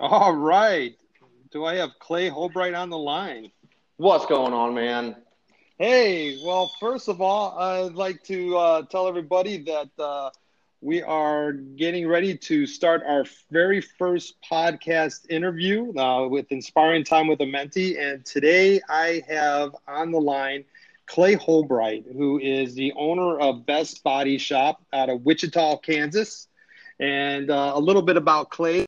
All right. Do I have Clay Holbright on the line? What's going on, man? Hey, well, first of all, I'd like to uh, tell everybody that uh, we are getting ready to start our very first podcast interview uh, with Inspiring Time with a Mentee. And today I have on the line Clay Holbright, who is the owner of Best Body Shop out of Wichita, Kansas. And uh, a little bit about Clay.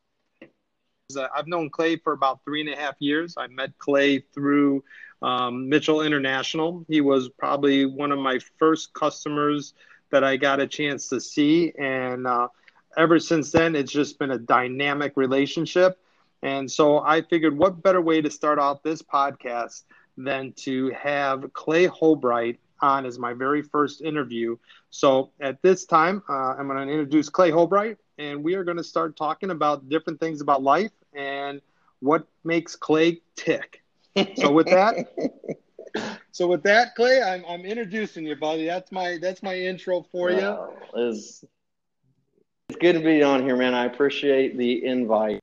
Uh, I've known Clay for about three and a half years. I met Clay through um, Mitchell International. He was probably one of my first customers that I got a chance to see. And uh, ever since then, it's just been a dynamic relationship. And so I figured, what better way to start off this podcast than to have Clay Holbright on as my very first interview. So at this time, uh, I'm going to introduce Clay Holbright, and we are going to start talking about different things about life and what makes Clay tick. So with that, so with that, Clay, I'm, I'm introducing you, buddy. That's my that's my intro for you. it's, it's good to be on here, man. I appreciate the invite.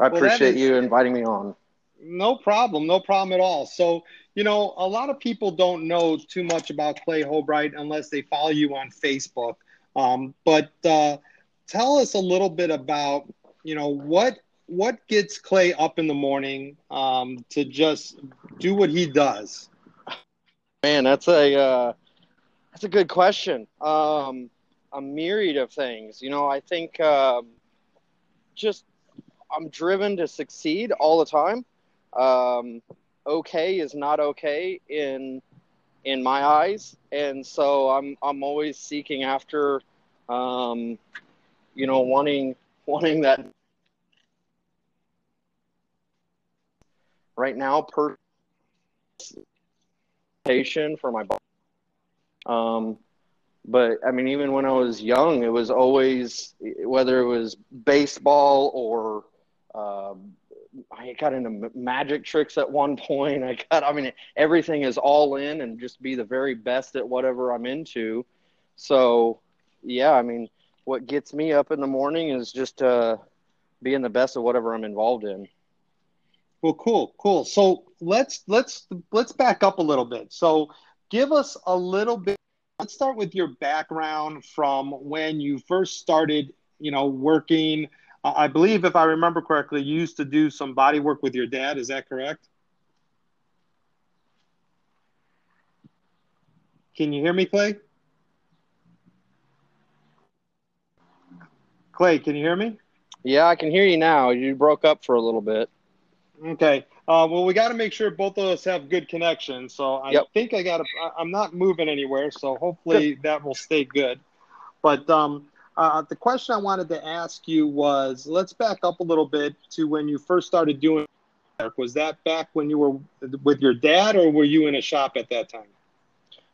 I appreciate is, you inviting me on. No problem, no problem at all. So, you know, a lot of people don't know too much about Clay Holbright unless they follow you on Facebook. Um, but uh, tell us a little bit about, you know, what what gets Clay up in the morning um, to just do what he does? Man, that's a uh, that's a good question. Um, a myriad of things. You know, I think um, just I'm driven to succeed all the time. Um, okay is not okay in in my eyes, and so I'm I'm always seeking after, um, you know, wanting wanting that right now per patient for my body. Um, but I mean, even when I was young, it was always whether it was baseball or uh, I got into magic tricks at one point. I got, I mean, everything is all in and just be the very best at whatever I'm into. So, yeah, I mean, what gets me up in the morning is just uh, being the best of whatever I'm involved in. Well, cool, cool. So let's let's let's back up a little bit. So give us a little bit. Let's start with your background from when you first started. You know, working. Uh, I believe, if I remember correctly, you used to do some body work with your dad. Is that correct? Can you hear me, Clay? Clay, can you hear me? Yeah, I can hear you now. You broke up for a little bit. Okay. Uh, well, we got to make sure both of us have good connection. So I yep. think I got to, I'm not moving anywhere. So hopefully that will stay good. But um, uh, the question I wanted to ask you was let's back up a little bit to when you first started doing work. Was that back when you were with your dad or were you in a shop at that time?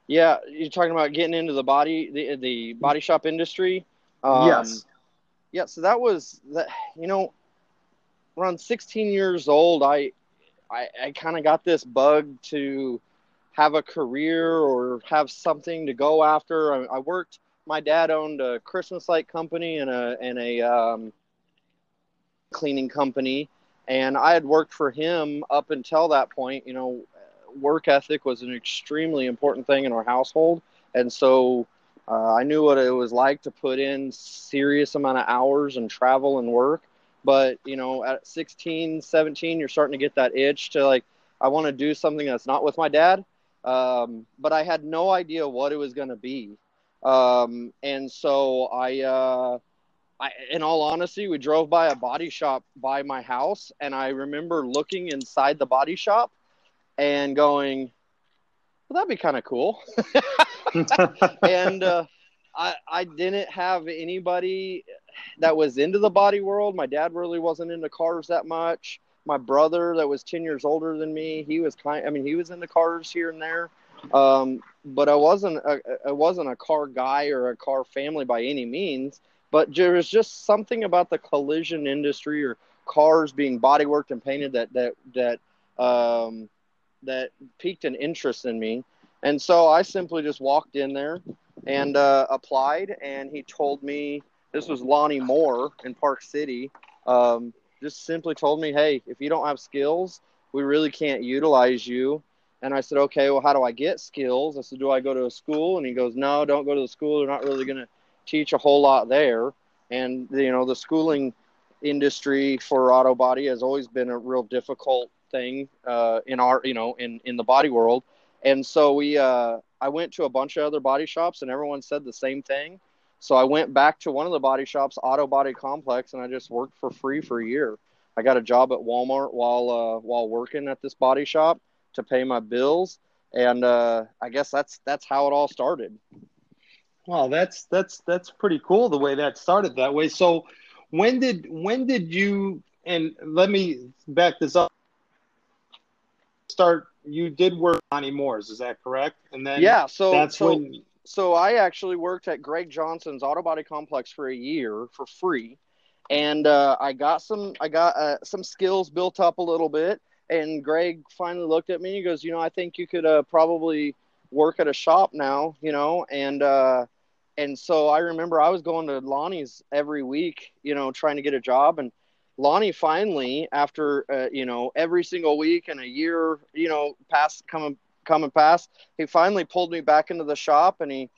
Yeah. You're talking about getting into the body, the, the body shop industry. Um, yes. Yeah. So that was that, you know, around 16 years old, I I, I kind of got this bug to have a career or have something to go after. I, I worked. My dad owned a Christmas light company and a and a um, cleaning company, and I had worked for him up until that point. You know, work ethic was an extremely important thing in our household, and so uh, I knew what it was like to put in serious amount of hours and travel and work but you know at 16 17 you're starting to get that itch to like i want to do something that's not with my dad um, but i had no idea what it was going to be um, and so i uh, I, in all honesty, we drove by a body shop by my house, and I remember looking inside the body shop and going, "Well, that'd be kind of cool." and uh, I, I didn't have anybody that was into the body world. My dad really wasn't into cars that much. My brother, that was 10 years older than me, he was kind. I mean, he was into cars here and there, um, but I wasn't. A, I wasn't a car guy or a car family by any means. But there was just something about the collision industry or cars being bodyworked and painted that that that um, that piqued an interest in me. And so I simply just walked in there and uh, applied, and he told me this was Lonnie Moore in Park City. Um, just simply told me, hey, if you don't have skills, we really can't utilize you. And I said, okay, well, how do I get skills? I said, do I go to a school? And he goes, no, don't go to the school. They're not really going to teach a whole lot there. And, you know, the schooling industry for auto body has always been a real difficult thing uh, in our, you know, in, in the body world. And so we, uh, I went to a bunch of other body shops and everyone said the same thing. So I went back to one of the body shops, Auto Body Complex, and I just worked for free for a year. I got a job at Walmart while uh, while working at this body shop to pay my bills, and uh, I guess that's that's how it all started. Well, that's that's that's pretty cool the way that started that way. So, when did when did you and let me back this up. Start. You did work Lonnie Moore's, is that correct? And then yeah, so that's so, when. So I actually worked at Greg Johnson's Auto Body Complex for a year for free, and uh, I got some I got uh, some skills built up a little bit. And Greg finally looked at me and he goes, you know, I think you could uh, probably work at a shop now, you know, and uh, and so I remember I was going to Lonnie's every week, you know, trying to get a job. And Lonnie finally, after uh, you know every single week and a year, you know, past coming coming past, he finally pulled me back into the shop and he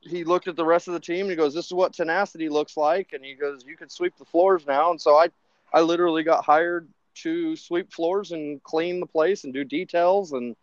he looked at the rest of the team and he goes, "This is what tenacity looks like." And he goes, "You can sweep the floors now." And so I I literally got hired to sweep floors and clean the place and do details and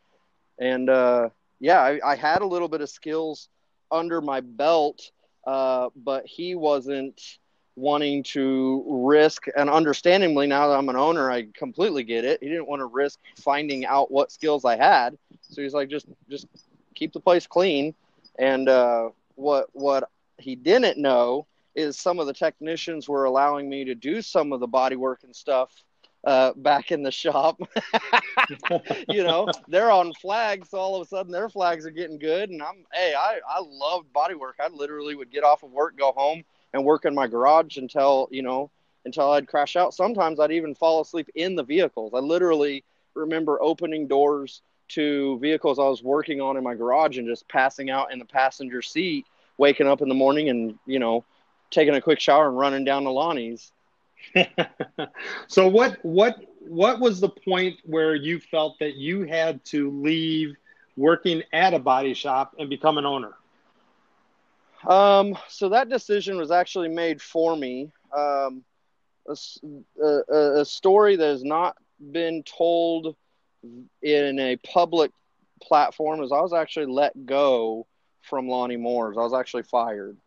and uh, yeah, I, I had a little bit of skills under my belt, uh, but he wasn't wanting to risk and understandingly now that I'm an owner, I completely get it. He didn't want to risk finding out what skills I had. So he's like, just just keep the place clean. And uh, what what he didn't know is some of the technicians were allowing me to do some of the body work and stuff uh, back in the shop. you know, they're on flags, so all of a sudden their flags are getting good. And I'm, hey, I, I loved body work. I literally would get off of work, go home, and work in my garage until, you know, until I'd crash out. Sometimes I'd even fall asleep in the vehicles. I literally remember opening doors to vehicles I was working on in my garage and just passing out in the passenger seat, waking up in the morning and, you know, taking a quick shower and running down to Lonnie's. so what what what was the point where you felt that you had to leave working at a body shop and become an owner? Um, so that decision was actually made for me. Um, a, a, a story that has not been told in a public platform is I was actually let go from Lonnie Moore's. I was actually fired.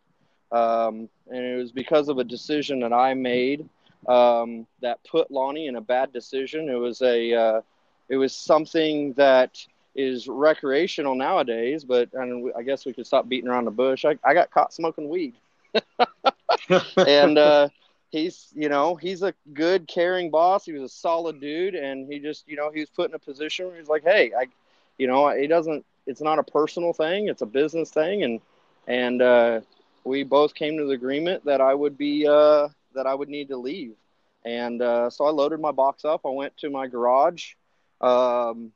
Um, and it was because of a decision that I made um, that put Lonnie in a bad decision. It was a, uh, it was something that is recreational nowadays, but and I guess we could stop beating around the bush. I, I got caught smoking weed, and uh, he's you know he's a good, caring boss. He was a solid dude, and he just you know he was put in a position where he's like, hey, I, you know, it doesn't. It's not a personal thing. It's a business thing, and and uh, we both came to the agreement that I would be uh, that I would need to leave. And uh, so I loaded my box up. I went to my garage, um,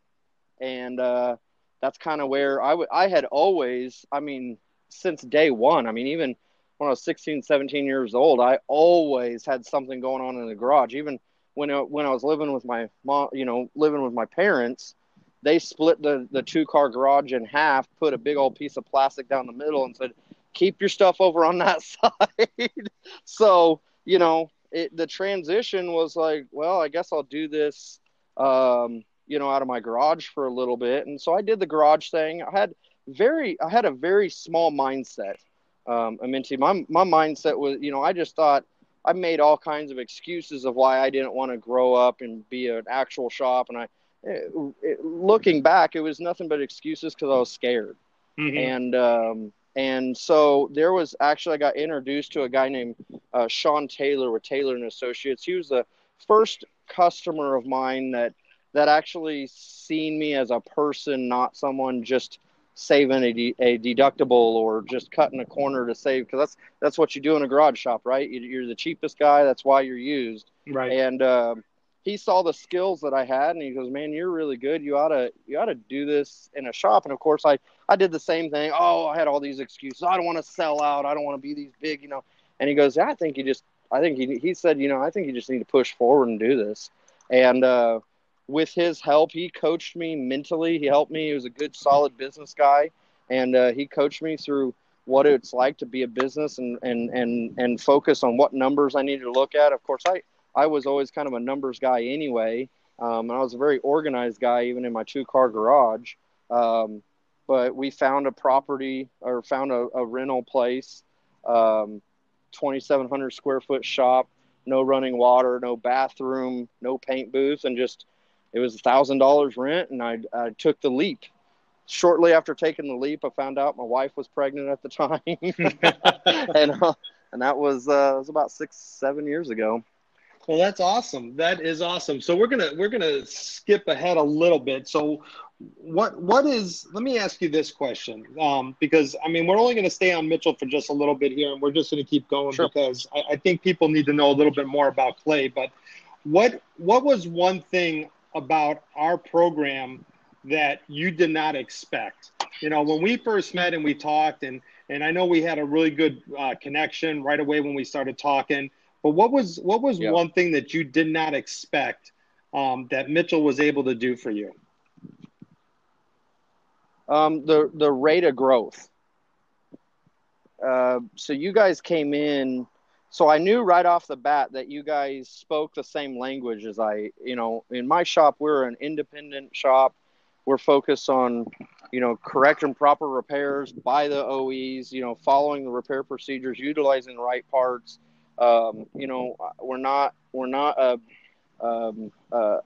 and uh, that's kind of where I, w- I had always, I mean, since day one, I mean, even when I was 16, 17 years old, I always had something going on in the garage. Even when I, when I was living with my mom, you know, living with my parents, they split the, the two car garage in half, put a big old piece of plastic down the middle, and said, keep your stuff over on that side. so you know, it, the transition was like, well, I guess I'll do this, um, you know, out of my garage for a little bit. And so I did the garage thing. I had very, I had a very small mindset. Um, I mean, my, my mindset was, you know, I just thought I made all kinds of excuses of why I didn't want to grow up and be an actual shop. And I, it, it, looking back, it was nothing but excuses because I was scared. Mm-hmm. And, um, and so there was actually I got introduced to a guy named uh, Sean Taylor with Taylor and Associates. He was the first customer of mine that that actually seen me as a person, not someone just saving a, de- a deductible or just cutting a corner to save because that's that's what you do in a garage shop, right? You're the cheapest guy. That's why you're used. Right. And uh, he saw the skills that I had, and he goes, "Man, you're really good. You ought to you ought to do this in a shop." And of course, I I did the same thing. Oh, I had all these excuses. I don't want to sell out. I don't want to be these big, you know. And he goes, yeah, I think you just, I think he, he said, you know, I think you just need to push forward and do this. And uh, with his help, he coached me mentally. He helped me. He was a good, solid business guy. And uh, he coached me through what it's like to be a business and, and, and, and focus on what numbers I needed to look at. Of course, I, I was always kind of a numbers guy anyway. Um, and I was a very organized guy, even in my two car garage. Um, but we found a property or found a, a rental place, um, 2,700 square foot shop, no running water, no bathroom, no paint booth, and just it was a thousand dollars rent. And I, I took the leap. Shortly after taking the leap, I found out my wife was pregnant at the time, and uh, and that was uh, was about six seven years ago. Well, that's awesome. That is awesome. So we're gonna we're gonna skip ahead a little bit. So what what is? Let me ask you this question, um, because I mean we're only going to stay on Mitchell for just a little bit here, and we're just going to keep going sure. because I, I think people need to know a little bit more about clay. But what what was one thing about our program that you did not expect? You know, when we first met and we talked, and and I know we had a really good uh, connection right away when we started talking but what was what was yeah. one thing that you did not expect um, that Mitchell was able to do for you? Um, the the rate of growth. Uh, so you guys came in. So I knew right off the bat that you guys spoke the same language as I. You know, in my shop, we're an independent shop. We're focused on, you know, correct and proper repairs by the OEs. You know, following the repair procedures, utilizing the right parts um, you know, we're not we're not a, um,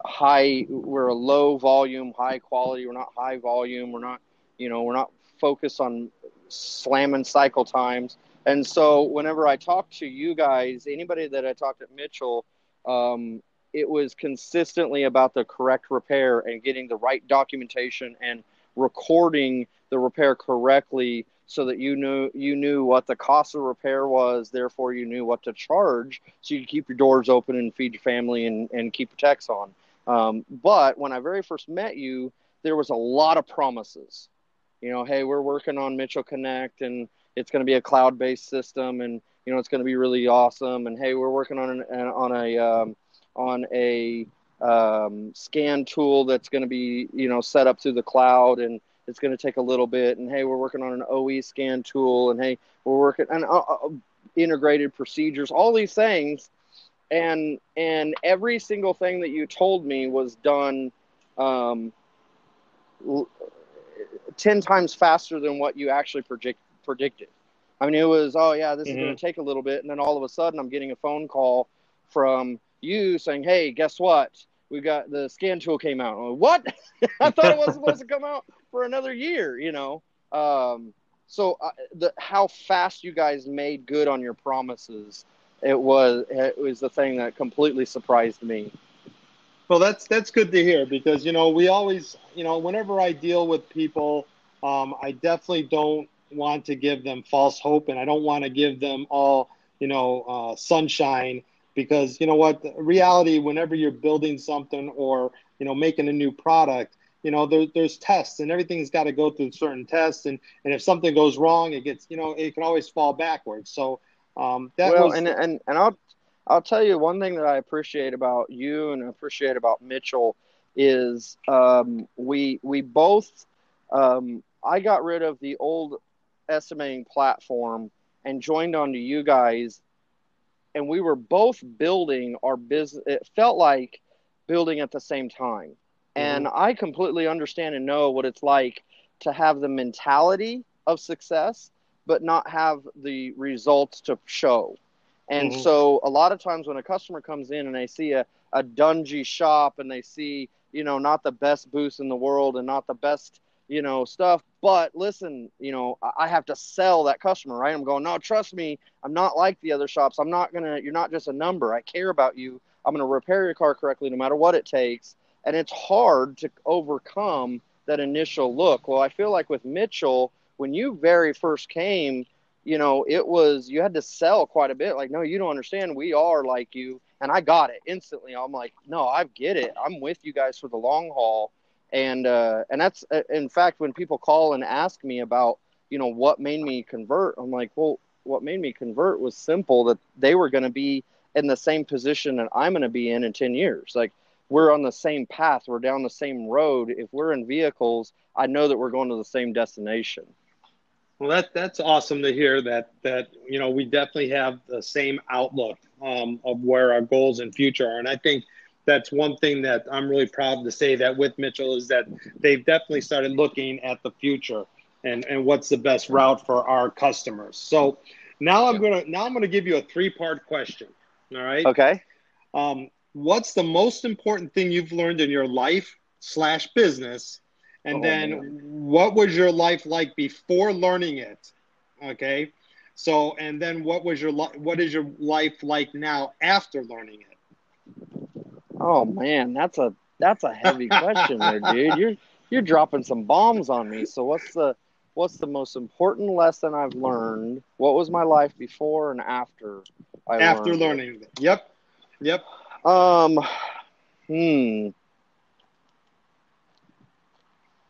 high. We're a low volume, high quality. We're not high volume. We're not you know we're not focused on slamming cycle times. And so whenever I talk to you guys, anybody that I talked at Mitchell, um, it was consistently about the correct repair and getting the right documentation and recording the repair correctly so that you knew you knew what the cost of repair was therefore you knew what to charge so you could keep your doors open and feed your family and, and keep your techs on. Um, but when i very first met you there was a lot of promises. You know hey we're working on mitchell connect and it's going to be a cloud-based system and you know it's going to be really awesome. And hey we're working on an, on a um, on a um, scan tool that's going to be you know set up through the cloud and it's going to take a little bit. And hey we're working on an oe scan tool. And hey we're working on uh, uh, integrated procedures all these things. And and every single thing that you told me was done um, 10 times faster than what you actually predict, predicted i mean it was oh yeah this mm-hmm. is going to take a little bit and then all of a sudden i'm getting a phone call from you saying hey guess what we got the scan tool came out. Like, what? I thought it wasn't supposed to come out for another year, you know. Um, so uh, the how fast you guys made good on your promises, it was it was the thing that completely surprised me. Well, that's that's good to hear because you know we always you know whenever I deal with people, um, I definitely don't want to give them false hope, and I don't want to give them all you know uh, sunshine because you know what? Reality whenever you're building something or you know making a new product you know there, there's tests and everything's got to go through certain tests and and if something goes wrong it gets you know it can always fall backwards. So um that well was, and and and i'll i'll tell you one thing that i appreciate about you and I appreciate about mitchell is um we we both um i got rid of the old estimating platform and joined onto you guys and we were both building our business. It felt like building at the same time. Mm-hmm. And I completely understand and know what it's like to have the mentality of success, but not have the results to show. And mm-hmm. so a lot of times when a customer comes in and they see a, a dungy shop and they see, you know, not the best booth in the world and not the best you know, stuff. But listen, you know, I have to sell that customer, right? I'm going, no, trust me, I'm not like the other shops. I'm not gonna. You're not just a number. I care about you. I'm gonna repair your car correctly, no matter what it takes. And it's hard to overcome that initial look. Well, I feel like with Mitchell, when you very first came, you know, it was you had to sell quite a bit. Like, no, you don't understand. We are like you, and I got it instantly. I'm like, no, I get it. I'm with you guys for the long haul and uh, and that's uh, in fact when people call and ask me about you know what made me convert i'm like well what made me convert was simple that they were going to be in the same position that I'm going to be in in 10 years. Like we're on the same path, we're down the same road. If we're in vehicles, I know that we're going to the same destination. Well, that that's awesome to hear that that you know we definitely have the same outlook um, of where our goals and future are, and I think that's one thing that I'm really proud to say that with Mitchell is that they've definitely started looking at the future and and what's the best route for our customers. So now I'm gonna now I'm gonna give you a three part question. All right. Okay. Um, what's the most important thing you've learned in your life slash business and oh, then man. what was your life like before learning it okay so and then what was your what is your life like now after learning it oh man that's a that's a heavy question there dude you're you're dropping some bombs on me so what's the what's the most important lesson i've learned what was my life before and after I after learned learning it? yep yep um hmm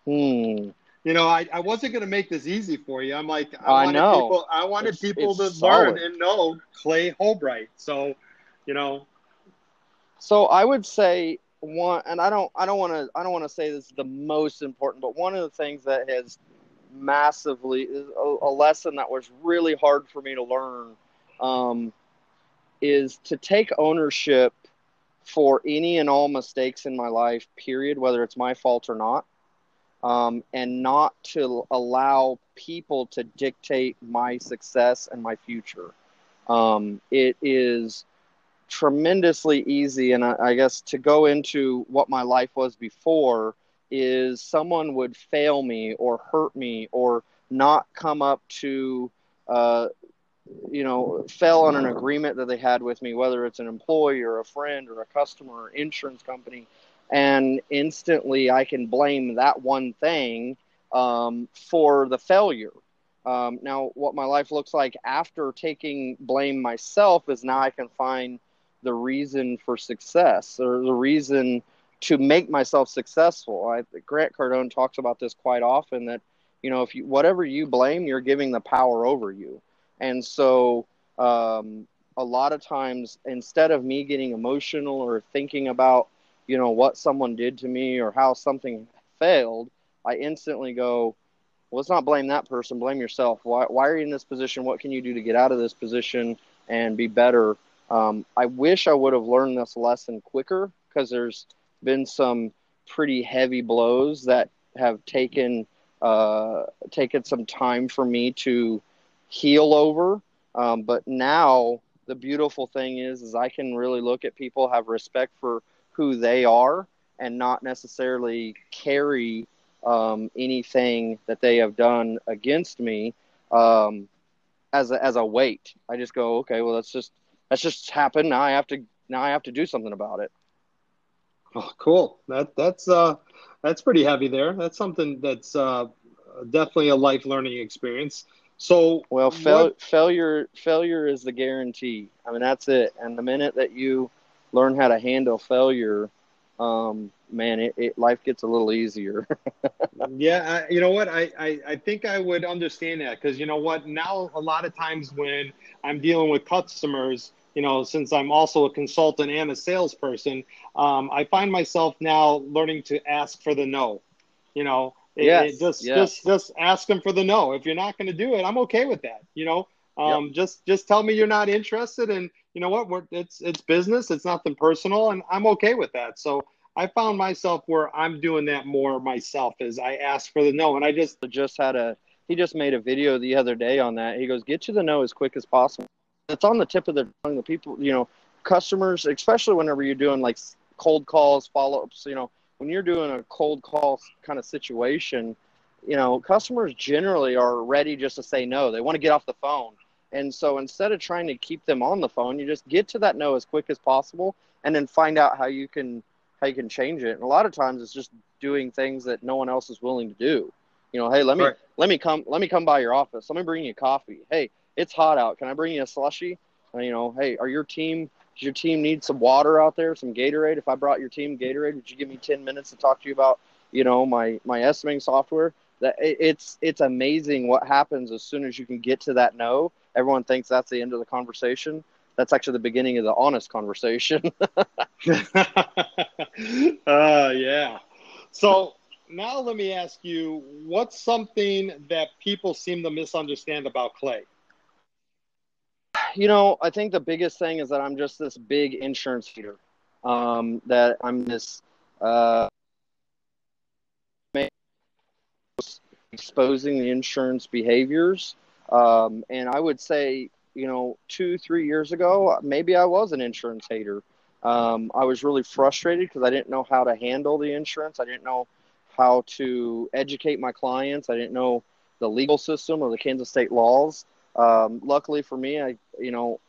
Hmm. You know, I, I wasn't going to make this easy for you. I'm like, I, I know. People, I wanted it's, people it's to solid. learn and know Clay Holbright. So, you know. So I would say one, and I don't, I don't want to, I don't want to say this is the most important, but one of the things that has massively a, a lesson that was really hard for me to learn um, is to take ownership for any and all mistakes in my life. Period, whether it's my fault or not um, and not to allow people to dictate my success and my future. Um, it is tremendously easy, and I, I, guess to go into what my life was before is someone would fail me or hurt me or not come up to, uh, you know, fell on an agreement that they had with me, whether it's an employee or a friend or a customer or insurance company and instantly I can blame that one thing um, for the failure. Um, now, what my life looks like after taking blame myself is now I can find the reason for success or the reason to make myself successful. I, Grant Cardone talks about this quite often that you know if you whatever you blame, you're giving the power over you, and so um, a lot of times instead of me getting emotional or thinking about you know what someone did to me or how something failed i instantly go well, let's not blame that person. Blame yourself. Why, why are you in this position? What can you do to get out of this position and be better um, i wish i would have learned this lesson quicker because there's been some pretty heavy blows that have taken uh, taken some time for me to heal over um, but now the beautiful thing is is i can really look at people have respect for who they are and not necessarily carry um, anything that they have done against me um, as a, as a weight. I just go, okay, well, that's just that's just happened. Now I have to now I have to do something about it. Oh, cool. That that's uh that's pretty heavy there. That's something that's uh definitely a life learning experience. So well, fail, what... failure failure is the guarantee. I mean, that's it. And the minute that you learn how to handle failure, um, man, it, it, life gets a little easier. yeah, I, you know what? I, I, I think I would understand that because you know what? Now a lot of times when I'm dealing with customers, you know, since I'm also a consultant and a salesperson, um, I find myself now learning to ask for the no. You know, it, yes, it just yes. just just ask them for the no. If you're not going to do it, I'm okay with that. You know, um, yep. just just tell me you're not interested, and you know what? We're, it's it's business. It's nothing personal, and I'm okay with that. So I found myself where I'm doing that more myself. Is I ask for the no, and I just just had a he just made a video the other day on that. He goes, "Get to the no as quick as possible." It's on the tip of their tongue. The people, you know, customers, especially whenever you're doing like cold calls, follow ups. You know, when you're doing a cold call kind of situation, you know, customers generally are ready just to say no. They want to get off the phone. And so instead of trying to keep them on the phone, you just get to that no as quick as possible and then find out how you can how you can change it. And a lot of times it's just doing things that no one else is willing to do. You know, hey, let me right. let me come let me come by your office. Let me bring you coffee. Hey, it's hot out. Can I bring you a slushy? And, you know, hey, are your team does your team need some water out there, some Gatorade? If I brought your team Gatorade, would you give me 10 minutes to talk to you about, you know, my my estimating software? that it's it's amazing what happens as soon as you can get to that no. Everyone thinks that's the end of the conversation. That's actually the beginning of the honest conversation. uh, yeah. So now let me ask you, what's something that people seem to misunderstand about Clay? You know, I think the biggest thing is that I'm just this big insurance heater. Um, that I'm this uh, exposing the insurance behaviors. Um, and I would say, you know, two, three years ago, maybe I was an insurance hater. Um, I was really frustrated because I didn't know how to handle the insurance. I didn't know how to educate my clients. I didn't know the legal system or the Kansas state laws. Um, luckily for me, I, you know,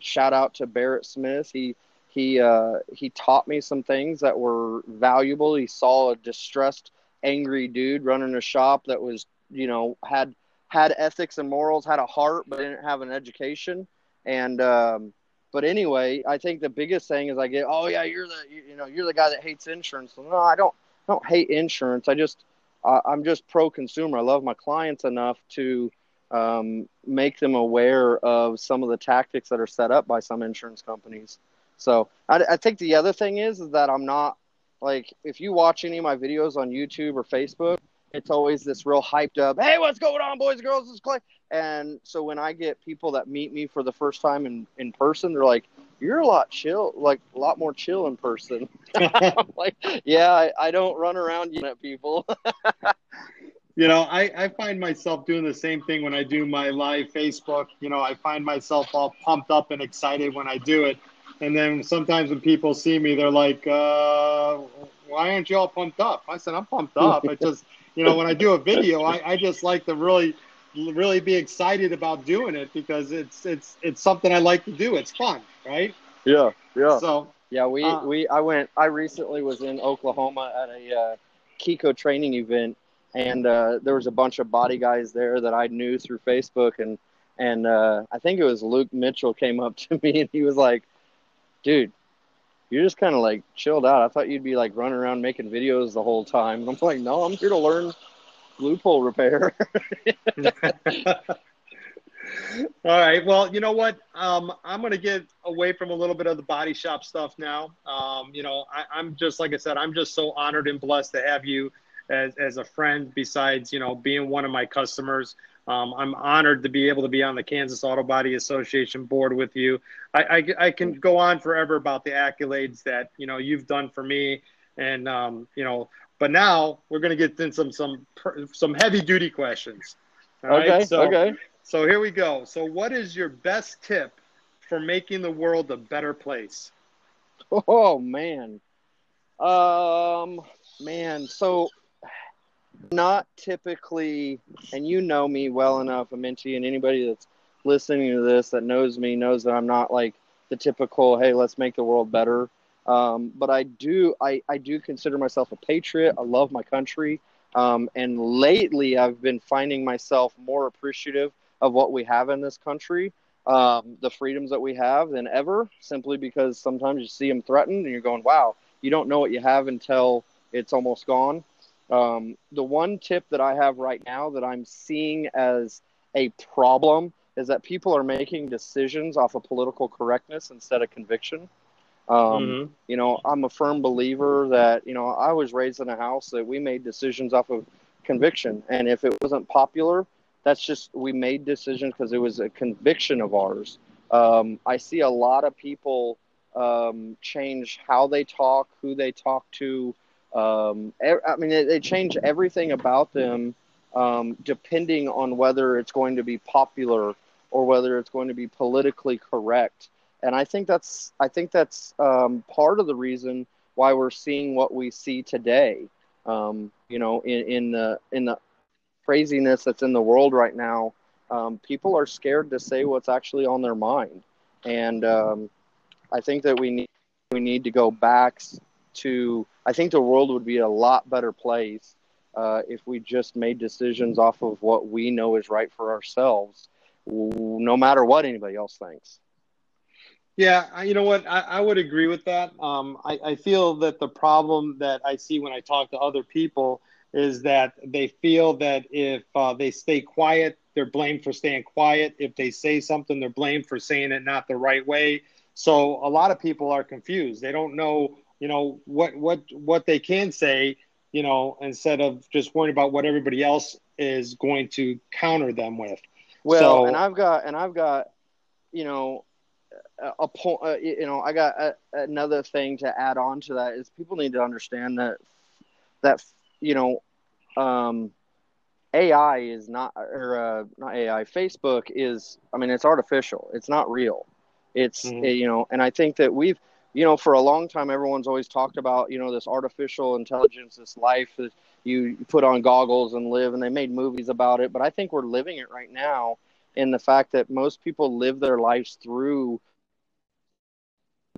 shout out to Barrett Smith. He, he, uh, he taught me some things that were valuable. He saw a distressed angry dude running a shop that was, you know, had had ethics and morals, had a heart, but didn't have an education. And um, but anyway, I think the biggest thing is I get, oh yeah, you're the you know you're the guy that hates insurance. No, I don't I don't hate insurance. I just I'm just pro consumer. I love my clients enough to um, make them aware of some of the tactics that are set up by some insurance companies. So I, I think the other thing is, is that I'm not like if you watch any of my videos on YouTube or Facebook, it's always this real hyped up, hey, what's going on, boys and girls? This is Clay. And so when I get people that meet me for the first time in, in person, they're like, you're a lot chill, like a lot more chill in person. I'm like, yeah, I, I don't run around yelling at people. you know, I, I find myself doing the same thing when I do my live Facebook. You know, I find myself all pumped up and excited when I do it. And then sometimes when people see me, they're like, uh, "Why aren't you all pumped up?" I said, "I'm pumped up. I just, you know, when I do a video, I, I just like to really, really be excited about doing it because it's it's it's something I like to do. It's fun, right? Yeah, yeah. So yeah, we uh, we I went. I recently was in Oklahoma at a uh, KECO training event, and uh, there was a bunch of body guys there that I knew through Facebook, and and uh, I think it was Luke Mitchell came up to me and he was like dude, you're just kind of like chilled out. I thought you'd be like running around making videos the whole time. And I'm like, no, I'm here to learn glue pull repair. All right. Well, you know what? Um, I'm going to get away from a little bit of the body shop stuff now. Um, you know, I, am just, like I said, I'm just so honored and blessed to have you as, as a friend, besides, you know, being one of my customers. Um, I'm honored to be able to be on the Kansas Auto Body Association board with you. I, I, I, can go on forever about the accolades that you know you've done for me, and um, you know. But now we're going to get into some some some heavy duty questions. okay. Right? So, okay. So here we go. So, what is your best tip for making the world a better place? Oh man, um, man. So not typically, and you know me well enough, Aminti, and anybody that's listening to this that knows me knows that I'm not like the typical, hey, let's make the world better. Um, but I do, I, I do consider myself a patriot. I love my country. Um, and lately, I've been finding myself more appreciative of what we have in this country, um, the freedoms that we have than ever, simply because sometimes you see them threatened and you're going, wow, you don't know what you have until it's almost gone. Um, the one tip that I have right now that I'm seeing as a problem is that people are making decisions off of political correctness instead of conviction. Um, mm-hmm. You know, I'm a firm believer that, you know, I was raised in a house that we made decisions off of conviction. And if it wasn't popular, that's just, we made decisions because it was a conviction of ours. Um, I see a lot of people um, change how they talk, who they talk to, um, I mean, they, they, change everything about them um, depending on whether it's going to be popular or whether it's going to be politically correct. And I think that's I think that's um, part of the reason why we're seeing what we see today. Um, you know, in, in the in the craziness that's in the world right now, um, people are scared to say what's actually on their mind, and um, I think that we need we need to go back to I think the world would be a lot better place uh, if we just made decisions off of what we know is right for ourselves, no matter what anybody else thinks. Yeah, you know what? I, I would agree with that. Um, I, I, feel that the problem that I see when I talk to other people is that they feel that if uh, they stay quiet, they're blamed for staying quiet. If they say something, they're blamed for saying it not the right way. So a lot of people are confused. They don't know, you know, what what what they can say, you know, instead of just worrying about what everybody else is going to counter them with. Well, so, and I've got and I've got, you know, a point. Uh, you know, I got a, another thing to add on to that is people need to understand that that you know, um, AI is not or uh, not AI. Facebook is. I mean, it's artificial. It's not real. It's mm-hmm. you know, and I think that we've you know for a long time everyone's always talked about you know this artificial intelligence, this life that you put on goggles and live, and they made movies about it. But I think we're living it right now in the fact that most people live their lives through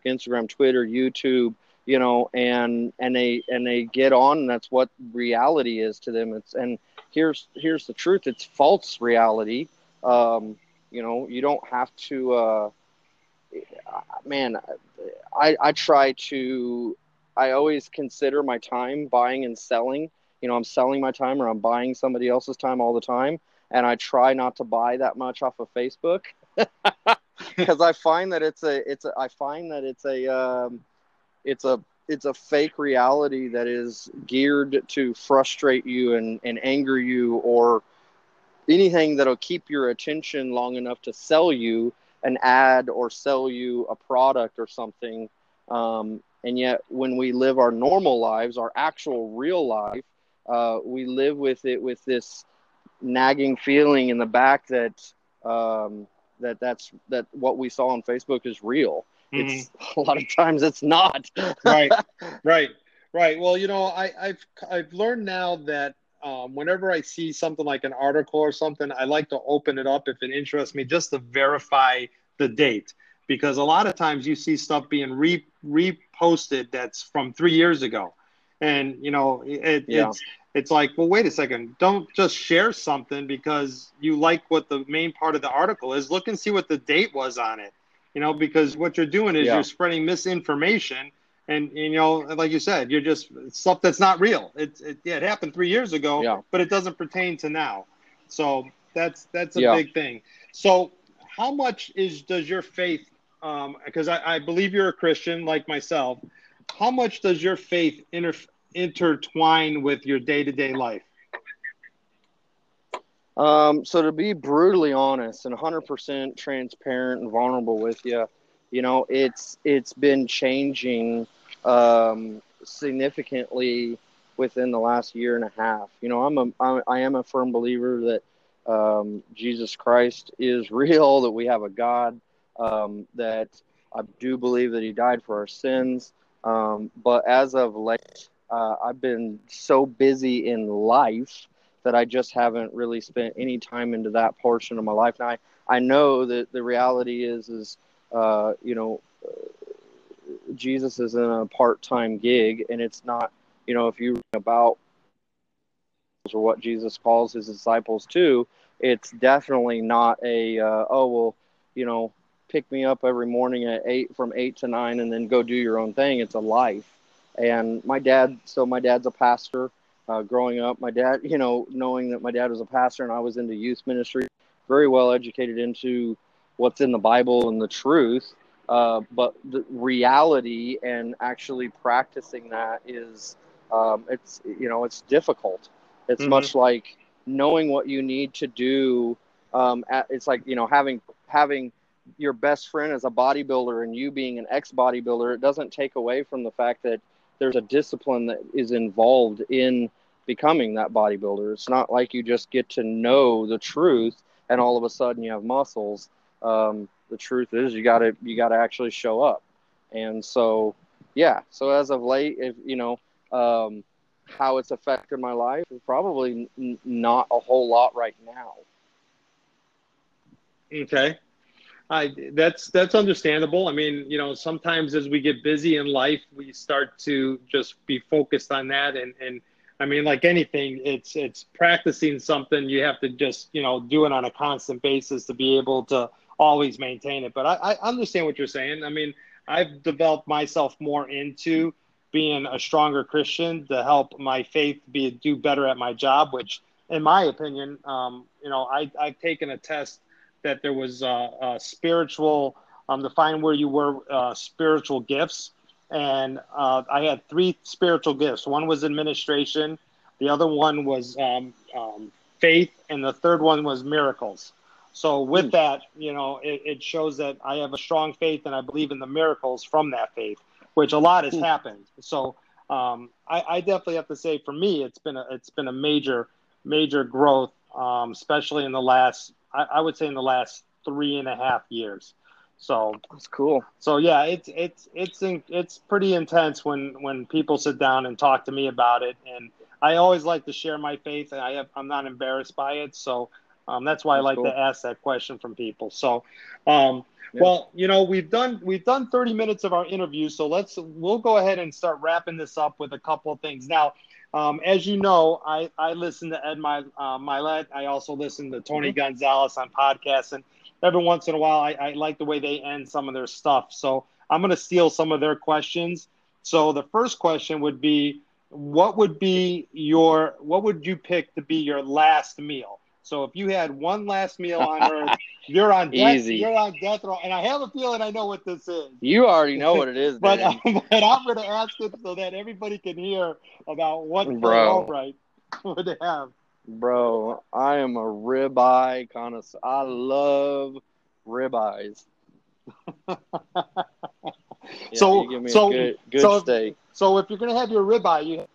Instagram, Twitter, YouTube, you know, and and they and they get on, and that's what reality is to them. It's and here's here's the truth: it's false reality. Um, you know, you don't have to. Uh, man, I I try to. I always consider my time buying and selling. You know, I'm selling my time or I'm buying somebody else's time all the time, and I try not to buy that much off of Facebook. because I find that it's a it's a I find that it's a um, it's a it's a fake reality that is geared to frustrate you and, and anger you or anything that'll keep your attention long enough to sell you an ad or sell you a product or something um, and yet when we live our normal lives our actual real life uh, we live with it with this nagging feeling in the back that um, that that's that what we saw on Facebook is real. Mm-hmm. It's a lot of times it's not. right, right, right. Well, you know, I, have I've learned now that um, whenever I see something like an article or something, I like to open it up if it interests me, just to verify the date. Because a lot of times you see stuff being re reposted that's from three years ago, and you know it, yeah. it's it's like, well, wait a second. Don't just share something because you like what the main part of the article is. Look and see what the date was on it. You know, because what you're doing is yeah. you're spreading misinformation, and you know, like you said, you're just stuff that's not real. It, it yeah, it happened three years ago, yeah. but it doesn't pertain to now. So that's that's a yeah. big thing. So how much is does your faith? Because um, I, I believe you're a Christian like myself. How much does your faith inter- intertwine with your day to day life? Um, so to be brutally honest and 100% transparent and vulnerable with you, you know, it's it's been changing um, significantly within the last year and a half. You know, I'm a I am a firm believer that um, Jesus Christ is real, that we have a God, um, that I do believe that He died for our sins. Um, but as of late, uh, I've been so busy in life that I just haven't really spent any time into that portion of my life. Now I, I know that the reality is is uh, you know Jesus is in a part time gig, and it's not you know if you about or what Jesus calls his disciples to, it's definitely not a uh, oh well you know pick me up every morning at eight from eight to nine and then go do your own thing. It's a life and my dad, so my dad's a pastor. Uh, growing up, my dad, you know, knowing that my dad was a pastor and I was into youth ministry, very well educated into what's in the Bible and the truth. Uh, but the reality and actually practicing that is, um, it's you know, it's difficult. It's mm-hmm. much like knowing what you need to do. Um, at, it's like you know having having your best friend as a bodybuilder and you being an ex bodybuilder. It doesn't take away from the fact that there's a discipline that is involved in becoming that bodybuilder. It's not like you just get to know the truth and all of a sudden you have muscles. Um, the truth is you got to you got to actually show up. And so, yeah. So as of late, if you know um, how it's affected my life, probably n- not a whole lot right now. Okay. I, that's that's understandable. I mean, you know, sometimes as we get busy in life, we start to just be focused on that. And and I mean, like anything, it's it's practicing something. You have to just you know do it on a constant basis to be able to always maintain it. But I, I understand what you're saying. I mean, I've developed myself more into being a stronger Christian to help my faith be do better at my job. Which, in my opinion, um, you know, I I've taken a test that there was uh, a spiritual um, to find where you were uh, spiritual gifts, and uh, I had three spiritual gifts. One was administration, the other one was um, um, faith, and the third one was miracles. So with mm. that, you know, it, it, shows that I have a strong faith and I believe in the miracles from that faith, which a lot has mm. happened. So um, I, I, definitely have to say, for me, it's been a it's been a major major growth, um, especially in the last I, I, would say in the last three and a half years. So that's cool. So yeah, it's it's it's it's pretty intense when when people sit down and talk to me about it, and I always like to share my faith, and I have, I'm not embarrassed by it. So um, that's why that's I like cool. to ask that question from people. So, um, yeah. well, you know, we've done we've done 30 minutes of our interview, so let's we'll go ahead and start wrapping this up with a couple of things. Now, um, as you know, I I listen to Ed My, uh, Mylett. I also listen to Tony mm-hmm. Gonzalez on podcasts, and every once in a while, I, I like the way they end some of their stuff. So I'm going to steal some of their questions. So the first question would be, what would be your what would you pick to be your last meal? So if you had one last meal on Earth, you're on death, Easy. you're on death row, and I have a feeling I know what this is. You already know what it is, but, but I'm going to ask it so that everybody can hear about what Bro. right would have. Bro, I am a ribeye connoisseur. I love ribeyes. yeah, so, so, good, good so, steak. So if you're gonna have your ribeye, you have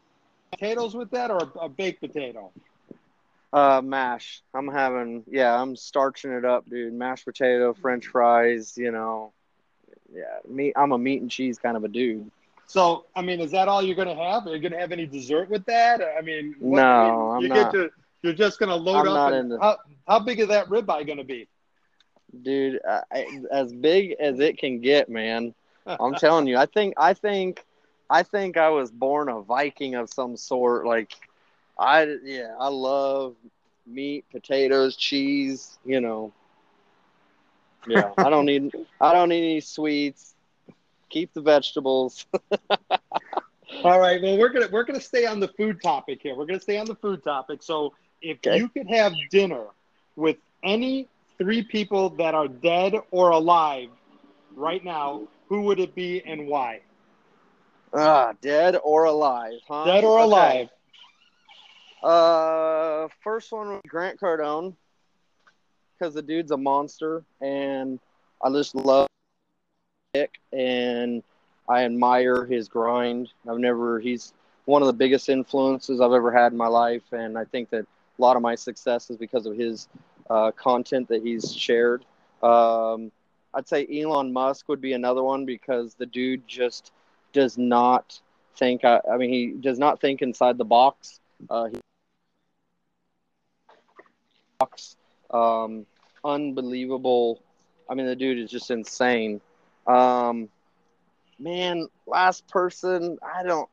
potatoes with that or a, a baked potato? Uh, mash. I'm having, yeah, I'm starching it up, dude. Mashed potato, French fries. You know, yeah, meat. I'm a meat and cheese kind of a dude. So, I mean, is that all you're gonna have? Are you gonna have any dessert with that? I mean, what, no, I mean, you I'm get not. To, you're just gonna load I'm up. And, how, how big is that ribeye gonna be? Dude, I, as big as it can get, man. I'm telling you. I think. I think. I think I was born a Viking of some sort. Like I yeah, I love meat, potatoes, cheese. You know. Yeah, I don't need I don't need any sweets. Keep the vegetables. All right. Well, we're gonna we're gonna stay on the food topic here. We're gonna stay on the food topic. So, if okay. you could have dinner with any three people that are dead or alive right now, who would it be and why? Ah, dead or alive, huh? Dead or okay. alive. Uh, first one with Grant Cardone because the dude's a monster, and I just love it, and I admire his grind. I've never he's one of the biggest influences I've ever had in my life, and I think that a lot of my success is because of his uh, content that he's shared. Um, I'd say Elon Musk would be another one because the dude just does not think. I, I mean, he does not think inside the box. Uh, he um, unbelievable. I mean, the dude is just insane. Um, man, last person, I don't.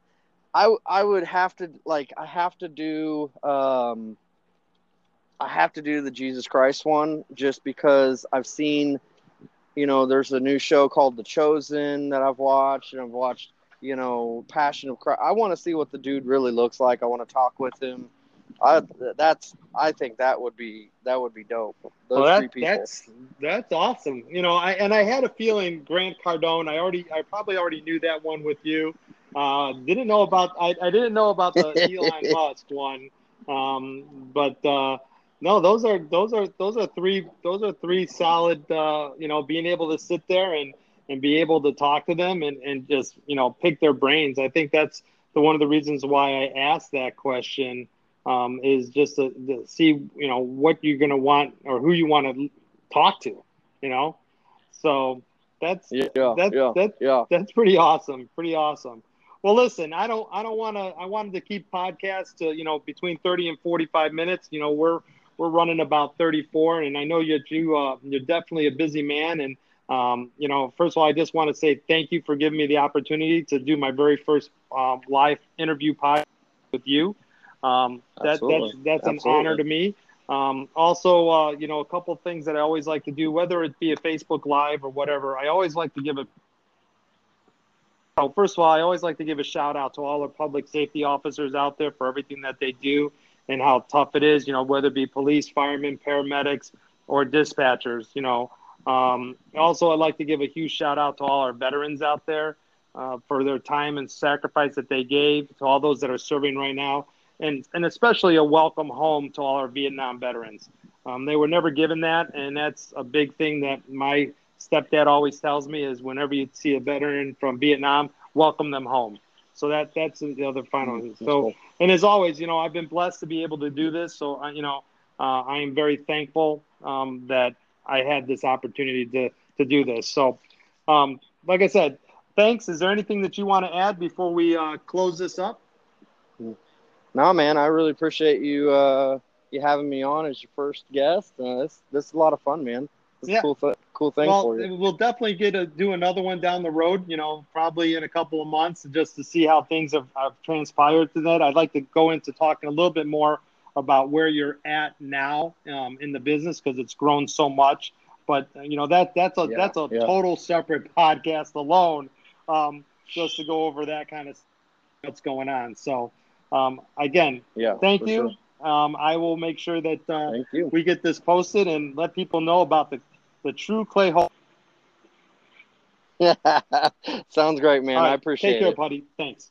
I I would have to like I have to do um, I have to do the Jesus Christ one just because I've seen, you know, there's a new show called The Chosen that I've watched and I've watched, you know, Passion of Christ. I want to see what the dude really looks like. I want to talk with him. I that's I think that would be that would be dope. Those well, that, That's that's awesome. You know, I and I had a feeling Grant Cardone. I already I probably already knew that one with you. Uh, didn't know about I, I didn't know about the Elon Musk one. Um, but uh, no, those are those are those are three those are three solid. Uh, you know, being able to sit there and and be able to talk to them and and just you know pick their brains. I think that's the one of the reasons why I asked that question um, is just to, to, see you know what you're going to want or who you want to talk to you know? So that's yeah that's yeah, that's, yeah. that's pretty awesome pretty awesome. Well listen i don't i don't want to i wanted to keep podcasts to you know between 30 and 45 minutes. You know we're we're running about 34 and i know you you uh, you're definitely a busy man. And um, you know first of all i just want to say thank you for giving me the opportunity to do my very first um, live interview podcast with you um, that, that's that's an honor to me. Um, also, uh, you know, a couple of things that I always like to do, whether it be a Facebook Live or whatever, I always like to give a So first of all, I always like to give a shout out to all our public safety officers out there for everything that they do and how tough it is. You know, whether it be police, firemen, paramedics, or dispatchers. You know, um, also I'd like to give a huge shout out to all our veterans out there uh, for their time and sacrifice that they gave to all those that are serving right now, and and especially a welcome home to all our Vietnam veterans. Um, they were never given that, and that's a big thing that my stepdad always tells me is whenever you see a veteran from Vietnam, welcome them home. So that that's the other final. Mm, so cool. and as always, you know, I've been blessed to be able to do this. So I, you know, uh, I am very thankful um, that I had this opportunity to to do this. So, um, like I said, thanks. Is there anything that you want to add before we uh, close this up? No, man, I really appreciate you uh, you having me on as your first guest. Uh, this this is a lot of fun, man. It's Yeah. a cool th- cool thing well, for you. we'll definitely get to do another one down the road. You know, probably in a couple of months, just to see how things have, have transpired to that. I'd like to go into talking a little bit more about where you're at now um, in the business because it's grown so much. But uh, you know that that's a Yeah, that's a yeah. total separate podcast alone, um, just to go over that kind of what's going on. So um, again, Yeah. thank you. sure. Um, I will make sure that uh, Thank you. we get this posted and let people know about the the true clay hole. Sounds great, man. All I right, appreciate Take care, it. buddy. Thanks.